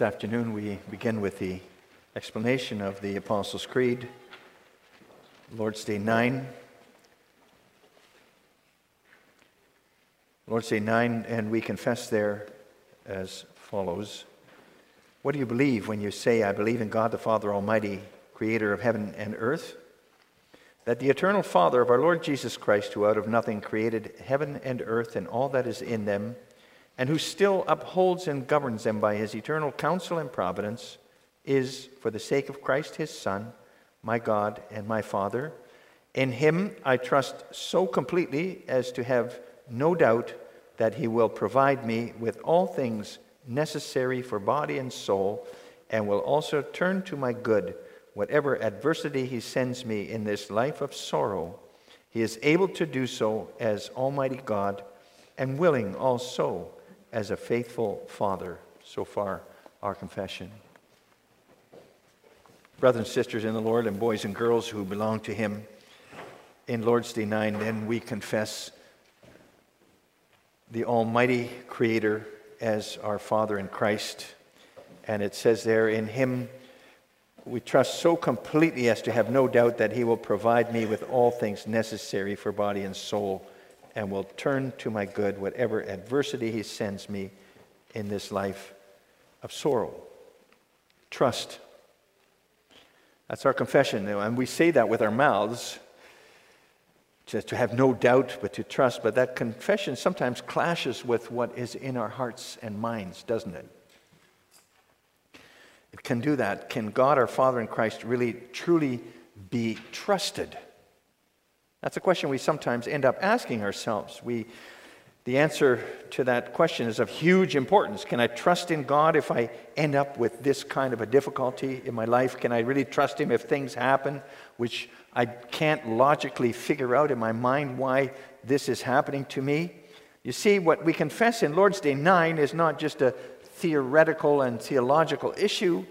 This afternoon we begin with the explanation of the Apostles' Creed, Lord's Day 9. Lord's Day 9, and we confess there as follows What do you believe when you say, I believe in God the Father Almighty, creator of heaven and earth? That the eternal Father of our Lord Jesus Christ, who out of nothing created heaven and earth and all that is in them, and who still upholds and governs them by his eternal counsel and providence, is, for the sake of Christ his Son, my God and my Father. In him I trust so completely as to have no doubt that he will provide me with all things necessary for body and soul, and will also turn to my good whatever adversity he sends me in this life of sorrow. He is able to do so as Almighty God, and willing also as a faithful Father. So far, our confession. Brothers and sisters in the Lord, and boys and girls who belong to Him, in Lord's Day 9, then we confess the Almighty Creator as our Father in Christ. And it says there, in Him we trust so completely as to have no doubt that He will provide me with all things necessary for body and soul and will turn to my good whatever adversity He sends me in this life of sorrow. Trust. That's our confession. And we say that with our mouths just to have no doubt, but to trust. But that confession sometimes clashes with what is in our hearts and minds, doesn't it? It can do that. Can God, our Father in Christ, really, truly be trusted? That's a question we sometimes end up asking ourselves. We, the answer to that question is of huge importance. Can I trust in God if I end up with this kind of a difficulty in my life? Can I really trust Him if things happen which I can't logically figure out in my mind why this is happening to me? You see, what we confess in Lord's Day 9 is not just a theoretical and theological issue,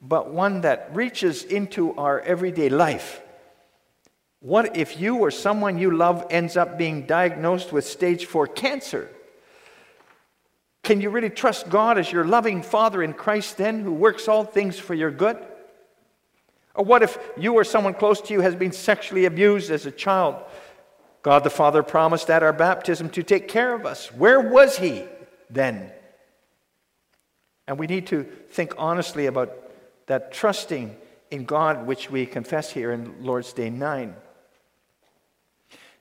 but one that reaches into our everyday life. What if you or someone you love ends up being diagnosed with stage 4 cancer? Can you really trust God as your loving Father in Christ then, who works all things for your good? Or what if you or someone close to you has been sexually abused as a child? God the Father promised at our baptism to take care of us. Where was He then? And we need to think honestly about that trusting in God, which we confess here in Lord's Day 9.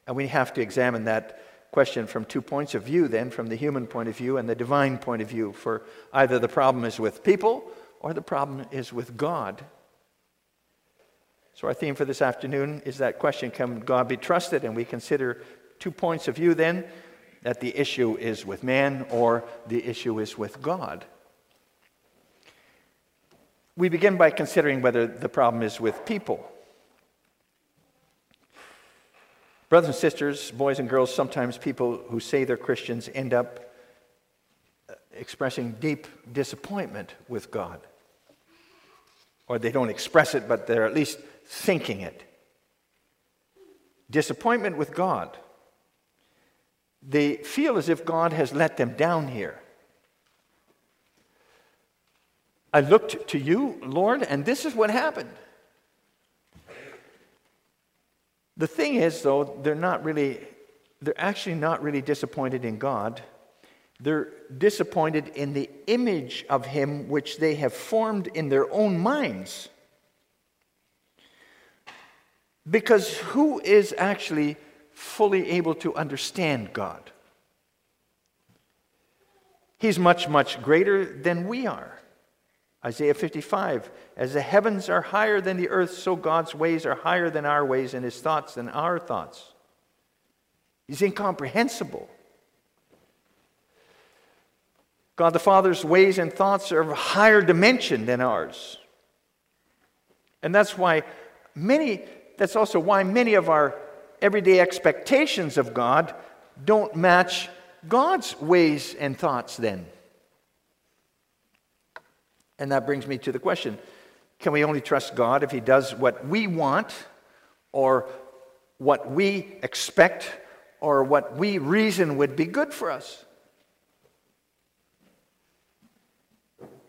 And we have to examine that question from two points of view, then, from the human point of view and the divine point of view. For either the problem is with people or the problem is with God. So, our theme for this afternoon is that question Can God be trusted? And we consider two points of view then that the issue is with man or the issue is with God. We begin by considering whether the problem is with people. Brothers and sisters, boys and girls, sometimes people who say they're Christians end up uh, expressing deep disappointment with God. Or they don't express it, but they're at least thinking it. Disappointment with God. They feel as if God has let them down here. I looked to you, Lord, and this is what happened. The thing is, though, they're not really, they're actually not really disappointed in God. They're disappointed in the image of Him which they have formed in their own minds. Because who is actually fully able to understand God? He's much, much greater than we are. Isaiah 55 As the heavens are higher than the earth, so God's ways are higher than our ways, and his thoughts than our thoughts. He's incomprehensible. God the Father's ways and thoughts are of a higher dimension than ours. And that's why many, that's also why many of our everyday expectations of God don't match God's ways and thoughts then. And that brings me to the question can we only trust God if He does what we want or what we expect or what we reason would be good for us?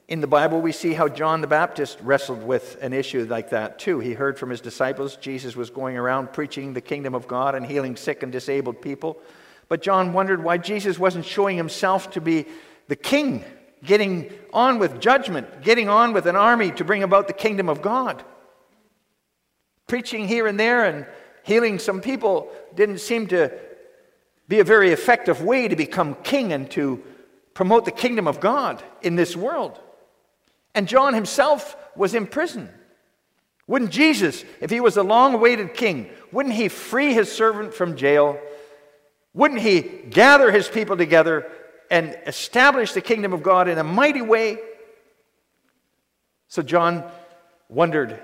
In the Bible, we see how John the Baptist wrestled with an issue like that too. He heard from his disciples Jesus was going around preaching the kingdom of God and healing sick and disabled people. But John wondered why Jesus wasn't showing himself to be the king, getting on with judgment, getting on with an army to bring about the kingdom of God. Preaching here and there and healing some people didn't seem to be a very effective way to become king and to promote the kingdom of God in this world. And John himself was in prison. Wouldn't Jesus, if he was a long awaited king, wouldn't he free his servant from jail? Wouldn't he gather his people together and establish the kingdom of God in a mighty way? So John wondered,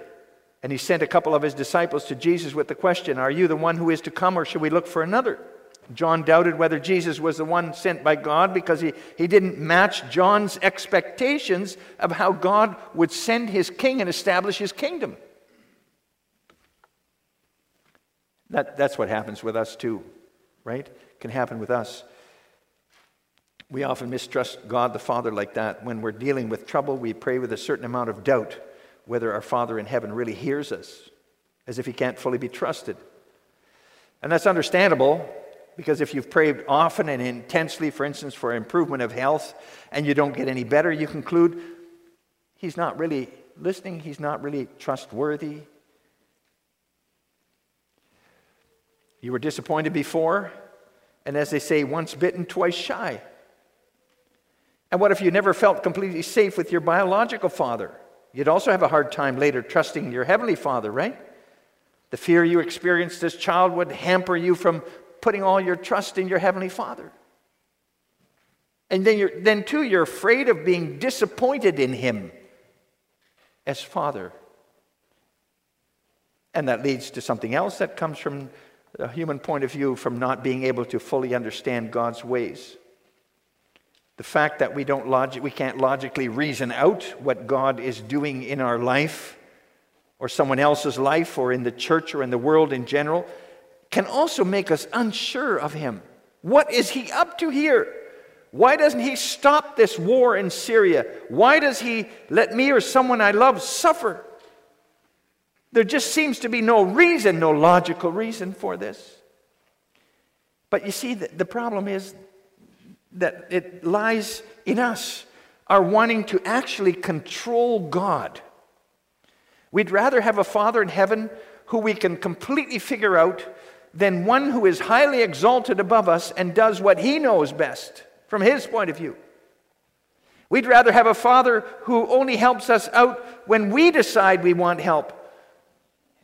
and he sent a couple of his disciples to Jesus with the question Are you the one who is to come, or should we look for another? John doubted whether Jesus was the one sent by God because he, he didn't match John's expectations of how God would send his king and establish his kingdom. That, that's what happens with us too, right? Can happen with us. We often mistrust God the Father like that. When we're dealing with trouble, we pray with a certain amount of doubt whether our Father in heaven really hears us, as if he can't fully be trusted. And that's understandable because if you've prayed often and intensely, for instance, for improvement of health, and you don't get any better, you conclude he's not really listening, he's not really trustworthy. You were disappointed before, and as they say, once bitten, twice shy. And what if you never felt completely safe with your biological father? You'd also have a hard time later trusting your heavenly father, right? The fear you experienced as child would hamper you from putting all your trust in your Heavenly Father. And then, you're, then too, you're afraid of being disappointed in Him as Father. And that leads to something else that comes from a human point of view from not being able to fully understand God's ways. The fact that we, don't we can't logically reason out what God is doing in our life or someone else's life or in the church or in the world in general can also make us unsure of him. What is he up to here? Why doesn't he stop this war in Syria? Why does he let me or someone I love suffer? There just seems to be no reason, no logical reason for this. But you see, the, problem is that it lies in us, our wanting to actually control God. We'd rather have a Father in heaven who we can completely figure out than one who is highly exalted above us and does what he knows best from his point of view. We'd rather have a father who only helps us out when we decide we want help.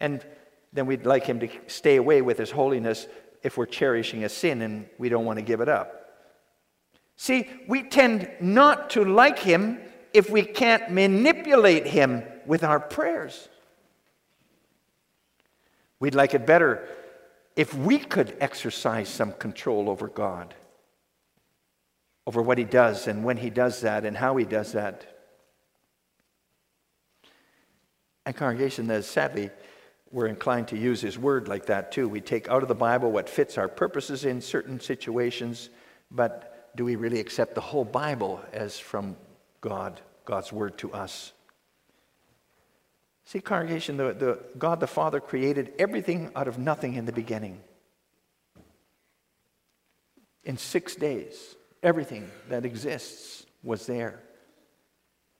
And then we'd like him to stay away with his holiness if we're cherishing a sin and we don't want to give it up. See, we tend not to like him if we can't manipulate him with our prayers. We'd like it better if we could exercise some control over God, over what He does and when He does that and how He does that. And, congregation, that sadly, we're inclined to use His word like that too. We take out of the Bible what fits our purposes in certain situations, but do we really accept the whole Bible as from God, God's word to us? See, congregation, the, the, God the Father created everything out of nothing in the beginning. In six days, everything that exists was there.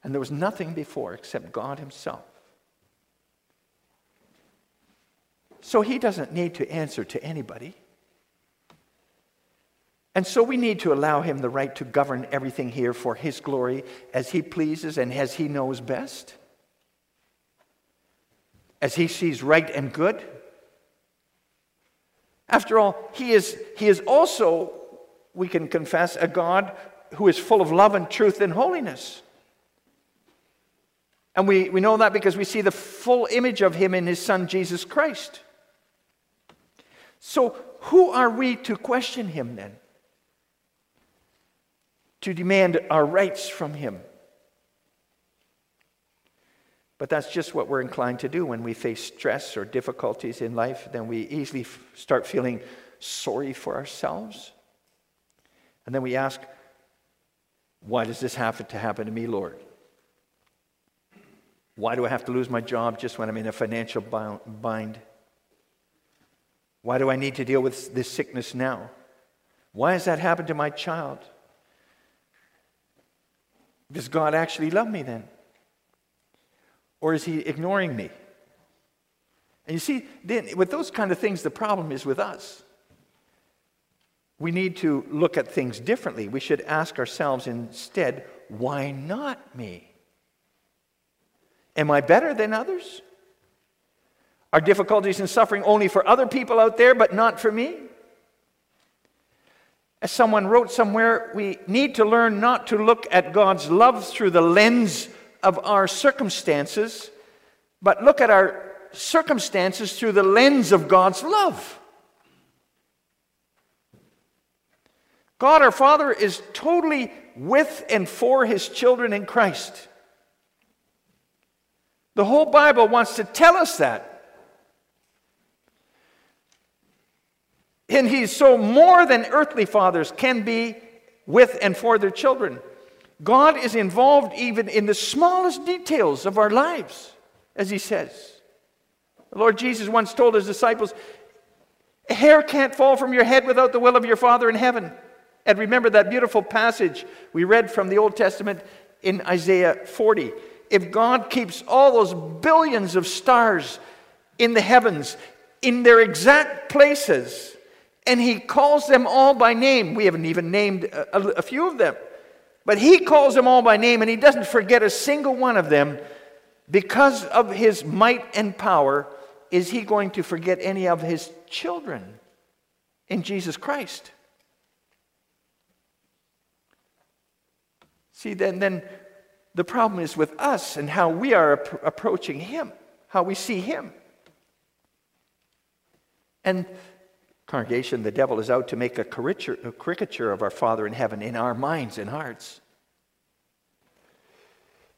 And there was nothing before except God Himself. So He doesn't need to answer to anybody. And so we need to allow Him the right to govern everything here for His glory as He pleases and as He knows best as he sees right and good. After all, he is, he is also, we can confess, a God who is full of love and truth and holiness. And we, we know that because we see the full image of him in his son, Jesus Christ. So, who are we to question him then? To demand our rights from him? But that's just what we're inclined to do when we face stress or difficulties in life. Then we easily f- start feeling sorry for ourselves. And then we ask, Why does this happen to happen to me, Lord? Why do I have to lose my job just when I'm in a financial bind? Why do I need to deal with this sickness now? Why has that happened to my child? Does God actually love me then? Or is he ignoring me? And you see, then with those kind of things, the problem is with us. We need to look at things differently. We should ask ourselves instead, why not me? Am I better than others? Are difficulties and suffering only for other people out there, but not for me? As someone wrote somewhere, we need to learn not to look at God's love through the lens of our circumstances, but look at our circumstances through the lens of God's love. God our Father is totally with and for his children in Christ. The whole Bible wants to tell us that. And he's so more than earthly fathers can be with and for their children. God is involved even in the smallest details of our lives, as he says. The Lord Jesus once told his disciples, A hair can't fall from your head without the will of your Father in heaven. And remember that beautiful passage we read from the Old Testament in Isaiah 40. If God keeps all those billions of stars in the heavens in their exact places, and He calls them all by name, we haven't even named a, a, few of them, but He calls them all by name, and He doesn't forget a single one of them because of His might and power. Is He going to forget any of His children in Jesus Christ? See, then, then the problem is with us and how we are ap- approaching Him, how we see Him. And, congregation, the devil is out to make a caricature, of our Father in heaven in our minds and hearts.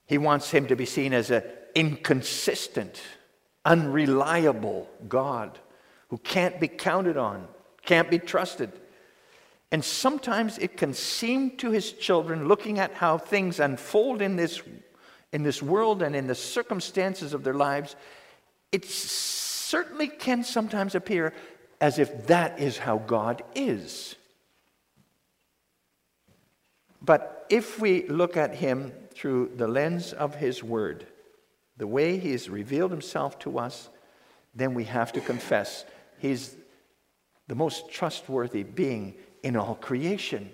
He wants Him to be seen as an inconsistent, unreliable God who can't be counted on, can't be trusted. And sometimes it can seem to his children, looking at how things unfold in this, in this world and in the circumstances of their lives, it certainly can sometimes appear as if that is how God is. But if we look at him through the lens of his word, the way he has revealed himself to us, then we have to confess he's the most trustworthy being in all creation.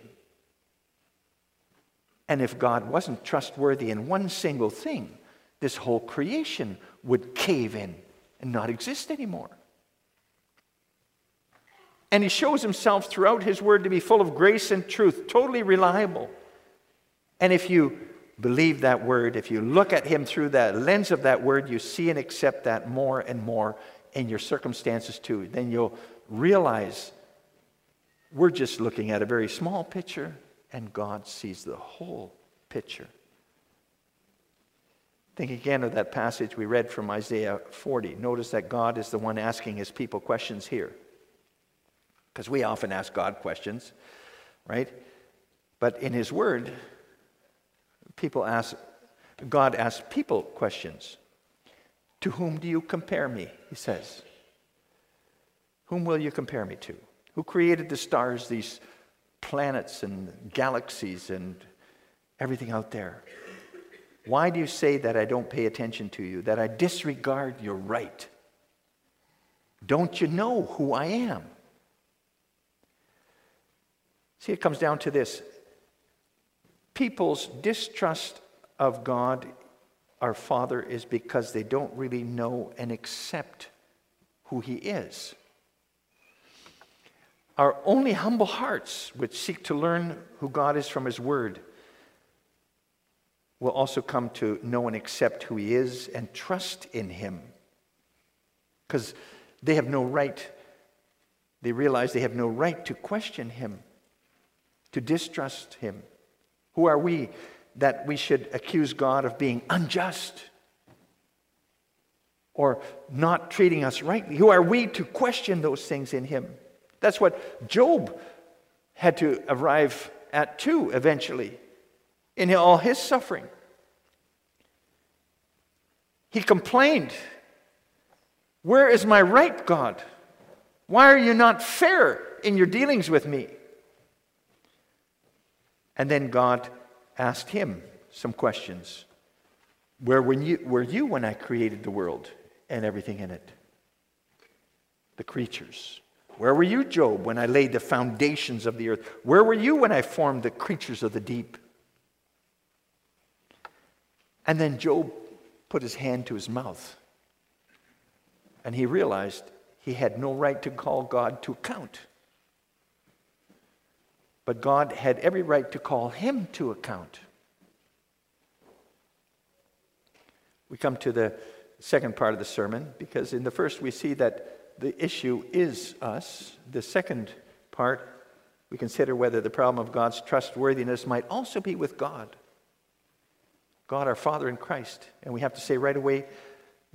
And if God wasn't trustworthy in one single thing, this whole creation would cave in and not exist anymore. And he shows himself throughout his word to be full of grace and truth, totally reliable. And if you believe that word, if you look at him through the lens of that word, you see and accept that more and more in your circumstances too. Then you'll realize we're just looking at a very small picture, and God sees the whole picture. Think again of that passage we read from Isaiah 40. Notice that God is the one asking his people questions here. Because we often ask God questions, right? But in his word, people ask, God asks people questions. To whom do you compare me? He says. Whom will you compare me to? Who created the stars, these planets and galaxies and everything out there? Why do you say that I don't pay attention to you, that I disregard your right? Don't you know who I am? See, it comes down to this people's distrust of God, our Father, is because they don't really know and accept who He is. Our only humble hearts, which seek to learn who God is from His Word, will also come to know and accept who He is and trust in Him. Because they have no right, they realize they have no right to question Him, to distrust Him. Who are we that we should accuse God of being unjust or not treating us rightly? Who are we to question those things in Him? That's what Job had to arrive at too, eventually, in all his suffering. He complained, Where is my right, God? Why are you not fair in your dealings with me? And then God asked him some questions. Where were you, were you when I created the world and everything in it? The creatures. Where were you, Job, when I laid the foundations of the earth? Where were you when I formed the creatures of the deep? And then Job put his hand to his mouth and he realized he had no right to call God to account. But God had every right to call him to account. We come to the second part of the sermon because in the first we see that the issue is us. The second part, we consider whether the problem of God's trustworthiness might also be with God. God, our Father in Christ. And we have to say right away,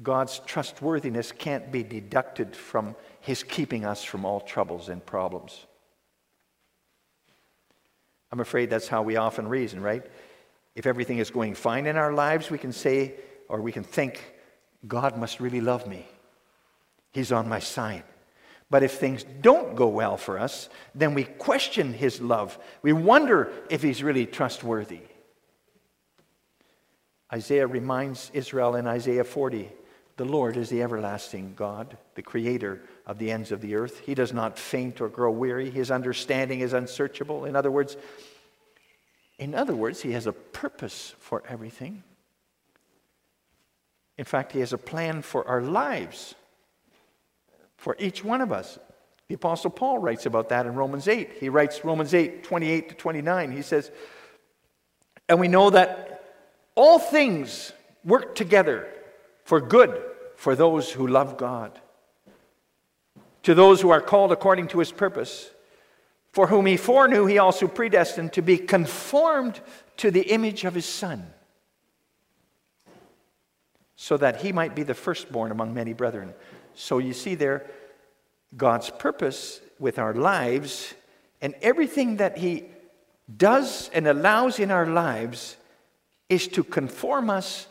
God's trustworthiness can't be deducted from His keeping us from all troubles and problems. I'm afraid that's how we often reason, right? If everything is going fine in our lives, we can say or we can think, God must really love me. He's on my side. But if things don't go well for us, then we question His love. We wonder if He's really trustworthy. Isaiah reminds Israel in Isaiah 40 the Lord is the everlasting God, the creator of the ends of the earth. He does not faint or grow weary. His understanding is unsearchable. In other words, in other words, he has a purpose for everything. In fact, he has a plan for our lives, for each one of us. The Apostle Paul writes about that in Romans 8. He writes Romans 8, 28 to 29. He says, And we know that all things work together for good for those who love God, to those who are called according to his purpose, for whom he foreknew, he also predestined to be conformed to the image of his Son, so that he might be the firstborn among many brethren. So you see there, God's purpose with our lives and everything that he does and allows in our lives is to conform us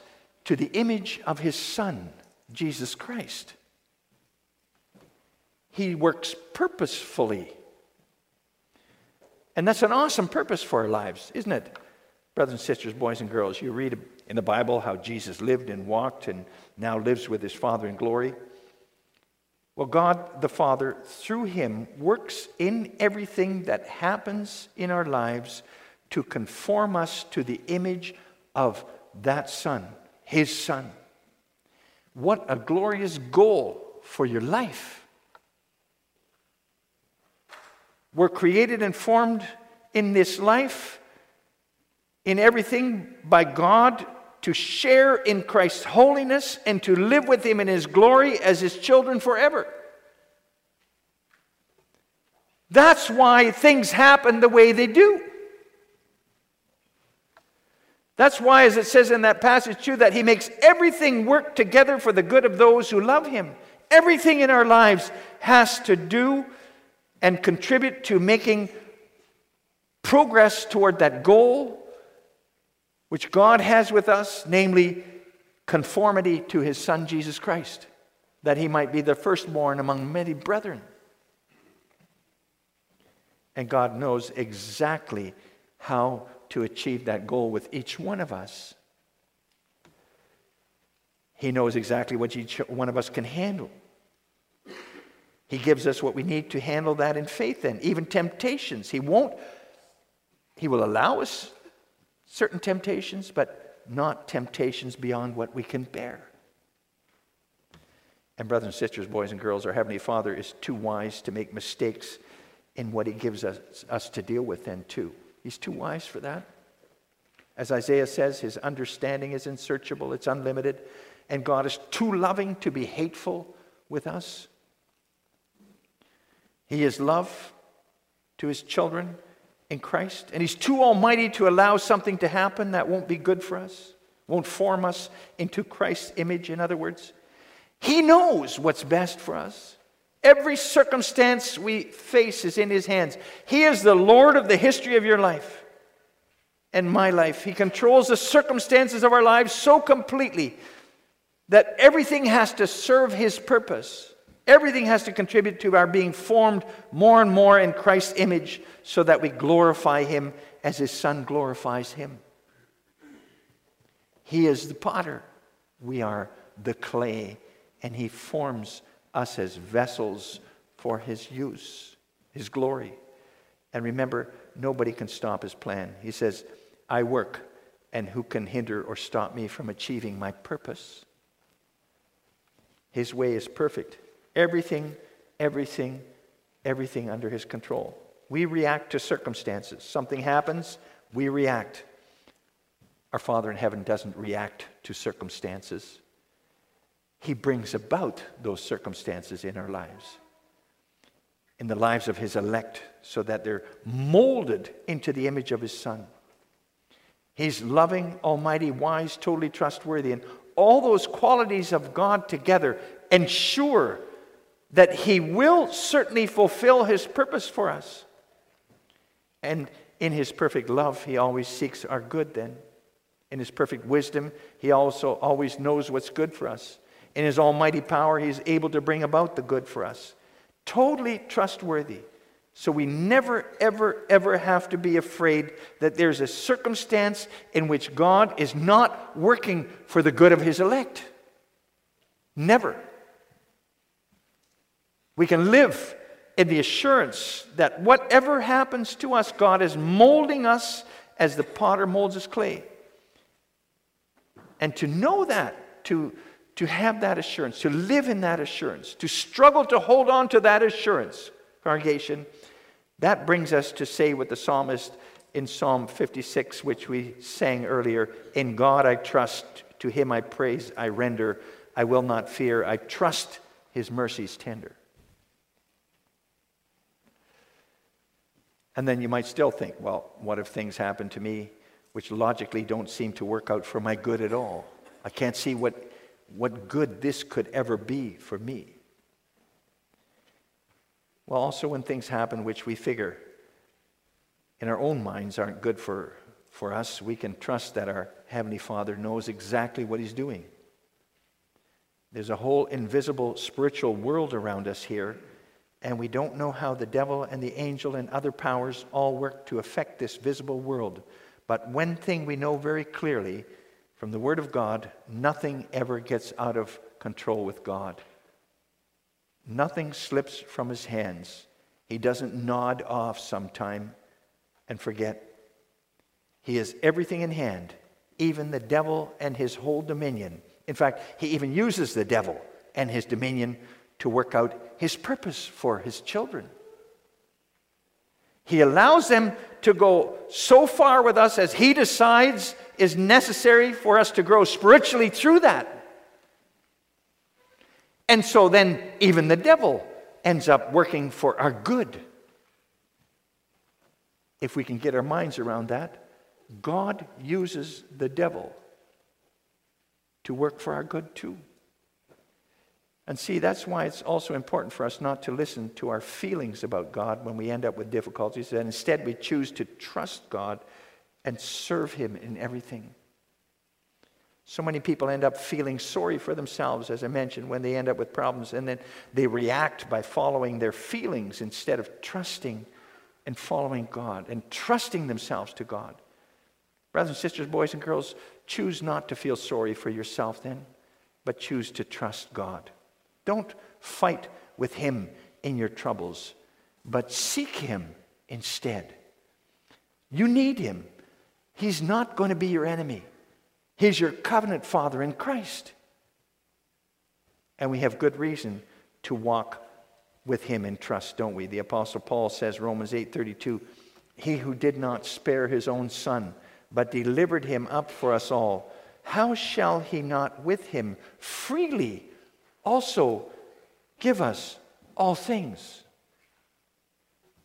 to the image of his Son. Jesus Christ. He works purposefully. And that's an awesome purpose for our lives, isn't it? Brothers and sisters, boys and girls, you read in the Bible how Jesus lived and walked and now lives with his Father in glory. Well, God the Father, through him, works in everything that happens in our lives to conform us to the image of that Son, his Son. What a glorious goal for your life. We're created and formed in this life, in everything by God to share in Christ's holiness and to live with Him in His glory as His children forever. That's why things happen the way they do. That's why, as it says in that passage too, that He makes everything work together for the good of those who love Him. Everything in our lives has to do and contribute to making progress toward that goal which God has with us, namely conformity to His Son Jesus Christ, that He might be the firstborn among many brethren. And God knows exactly how to achieve that goal with each one of us. He knows exactly what each one of us can handle. He gives us what we need to handle that in faith, and even temptations. He won't, He will allow us certain temptations, but not temptations beyond what we can bear. And, brothers and sisters, boys and girls, our Heavenly Father is too wise to make mistakes in what He gives us, us to deal with, then, too. He's too wise for that. As Isaiah says, his understanding is unsearchable, it's unlimited, and God is too loving to be hateful with us. He is love to his children in Christ, and he's too almighty to allow something to happen that won't be good for us, won't form us into Christ's image, in other words. He knows what's best for us. Every circumstance we face is in His hands. He is the Lord of the history of your life and my life. He controls the circumstances of our lives so completely that everything has to serve His purpose. Everything has to contribute to our being formed more and more in Christ's image so that we glorify Him as His Son glorifies Him. He is the potter, we are the clay, and He forms us as vessels for His use, His glory. And remember, nobody can stop His plan. He says, I work, and who can hinder or stop me from achieving my purpose? His way is perfect. Everything, everything, everything under His control. We react to circumstances. Something happens, we react. Our Father in heaven doesn't react to circumstances, He brings about those circumstances in our lives, in the lives of His elect, so that they're molded into the image of His Son. He's loving, almighty, wise, totally trustworthy. And all those qualities of God together ensure that He will certainly fulfill His purpose for us. And in His perfect love, He always seeks our good then. In His perfect wisdom, He also always knows what's good for us. In His almighty power, He is able to bring about the good for us. Totally trustworthy. So we never, ever, ever have to be afraid that there's a circumstance in which God is not working for the good of his elect. Never. We can live in the assurance that whatever happens to us, God is molding us as the potter molds his clay. And to know that, to, to have that assurance, to live in that assurance, to struggle to hold on to that assurance, congregation, that brings us to say what the psalmist in Psalm 56, which we sang earlier In God I trust, to him I praise, I render, I will not fear, I trust his mercies tender. And then you might still think, well, what if things happen to me which logically don't seem to work out for my good at all? I can't see what, what good this could ever be for me. Well, also when things happen which we figure in our own minds aren't good for, for us, we can trust that our Heavenly Father knows exactly what He's doing. There's a whole invisible spiritual world around us here, and we don't know how the devil and the angel and other powers all work to affect this visible world. But one thing we know very clearly from the Word of God nothing ever gets out of control with God. Nothing slips from his hands. He doesn't nod off sometime and forget. He has everything in hand, even the devil and his whole dominion. In fact, he even uses the devil and his dominion to work out his purpose for his children. He allows them to go so far with us as he decides is necessary for us to grow spiritually through that. And so then, even the devil ends up working for our good. If we can get our minds around that, God uses the devil to work for our good too. And see, that's why it's also important for us not to listen to our feelings about God when we end up with difficulties, and instead we choose to trust God and serve Him in everything. So many people end up feeling sorry for themselves, as I mentioned, when they end up with problems, and then they react by following their feelings instead of trusting and following God and trusting themselves to God. Brothers and sisters, boys and girls, choose not to feel sorry for yourself then, but choose to trust God. Don't fight with Him in your troubles, but seek Him instead. You need Him. He's not going to be your enemy. He's your covenant father in Christ. And we have good reason to walk with him in trust, don't we? The apostle Paul says Romans 8:32, he who did not spare his own son, but delivered him up for us all, how shall he not with him freely also give us all things?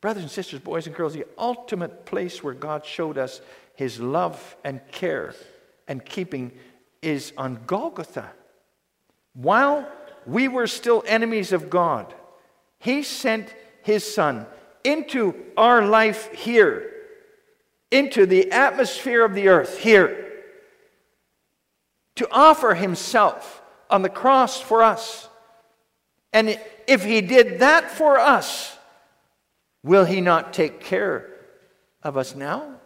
Brothers and sisters, boys and girls, the ultimate place where God showed us his love and care and keeping is on Golgotha. While we were still enemies of God, He sent His Son into our life here, into the atmosphere of the earth here, to offer Himself on the cross for us. And if he did that for us, will he not take care of us now?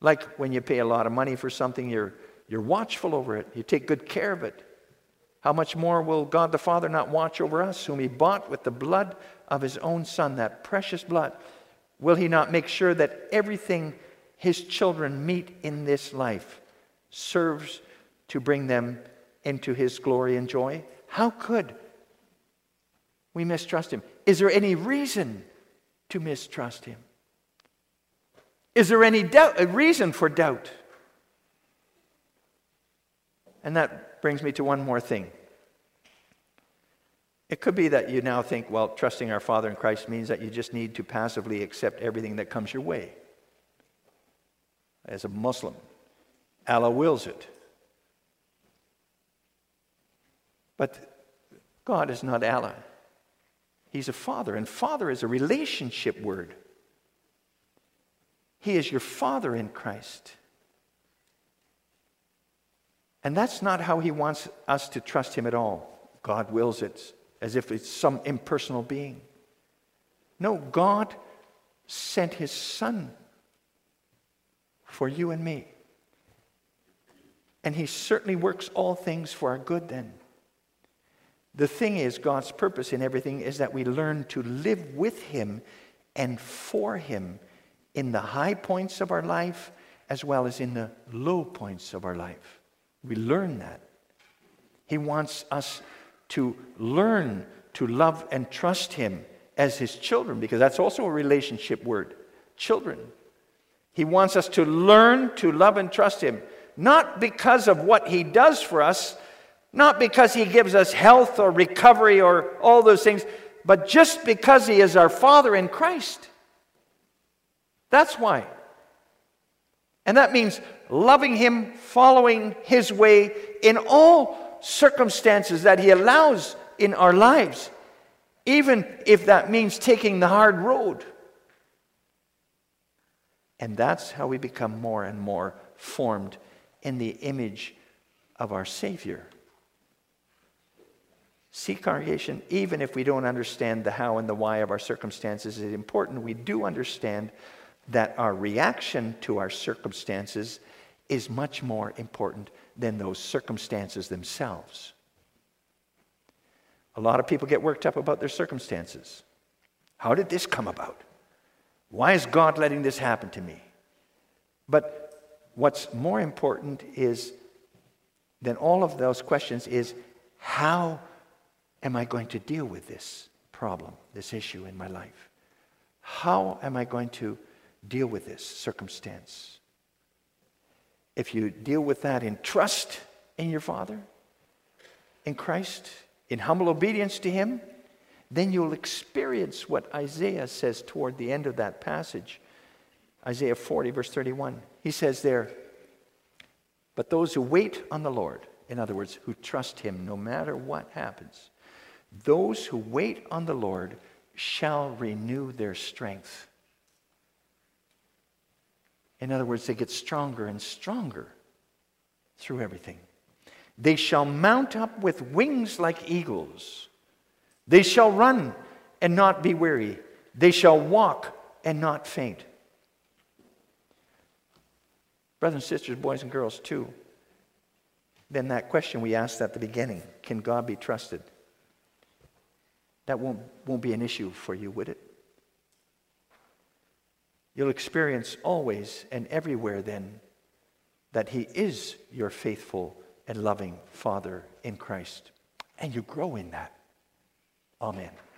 Like when you pay a lot of money for something, you're, you're watchful over it, you take good care of it. How much more will God the Father not watch over us, whom He bought with the blood of His own Son, that precious blood? Will He not make sure that everything His children meet in this life serves to bring them into His glory and joy? How could we mistrust Him? Is there any reason to mistrust Him? Is there any doubt, a reason for doubt? And that brings me to one more thing. It could be that you now think, well, trusting our Father in Christ means that you just need to passively accept everything that comes your way. As a Muslim, Allah wills it. But God is not Allah. He's a father, and father is a relationship word. He is your father in Christ. And that's not how he wants us to trust him at all. God wills it as if it's some impersonal being. No, God sent his son for you and me. And he certainly works all things for our good then. The thing is, God's purpose in everything is that we learn to live with him and for him in the high points of our life as well as in the low points of our life. We learn that. He wants us to learn to love and trust Him as His children, because that's also a relationship word children. He wants us to learn to love and trust Him, not because of what He does for us, not because He gives us health or recovery or all those things, but just because He is our Father in Christ. That's why. And that means loving Him, following His way in all circumstances that He allows in our lives, even if that means taking the hard road. And that's how we become more and more formed in the image of our Savior. See, congregation, even if we don't understand the how and the why of our circumstances is important, we do understand that our reaction to our circumstances is much more important than those circumstances themselves. A lot of people get worked up about their circumstances. How did this come about? Why is God letting this happen to me? But what's more important is than all of those questions is how am I going to deal with this problem, this issue in my life? How am I going to deal with this circumstance. If you deal with that in trust in your Father, in Christ, in humble obedience to Him, then you'll experience what Isaiah says toward the end of that passage. Isaiah 40, verse 31. He says there, But those who wait on the Lord, in other words, who trust Him no matter what happens, those who wait on the Lord shall renew their strength. In other words, they get stronger and stronger through everything. They shall mount up with wings like eagles. They shall run and not be weary. They shall walk and not faint. Brothers and sisters, boys and girls, too. Then that question we asked at the beginning can God be trusted? That won't, won't be an issue for you, would it? You'll experience always and everywhere then that He is your faithful and loving Father in Christ. And you grow in that. Amen.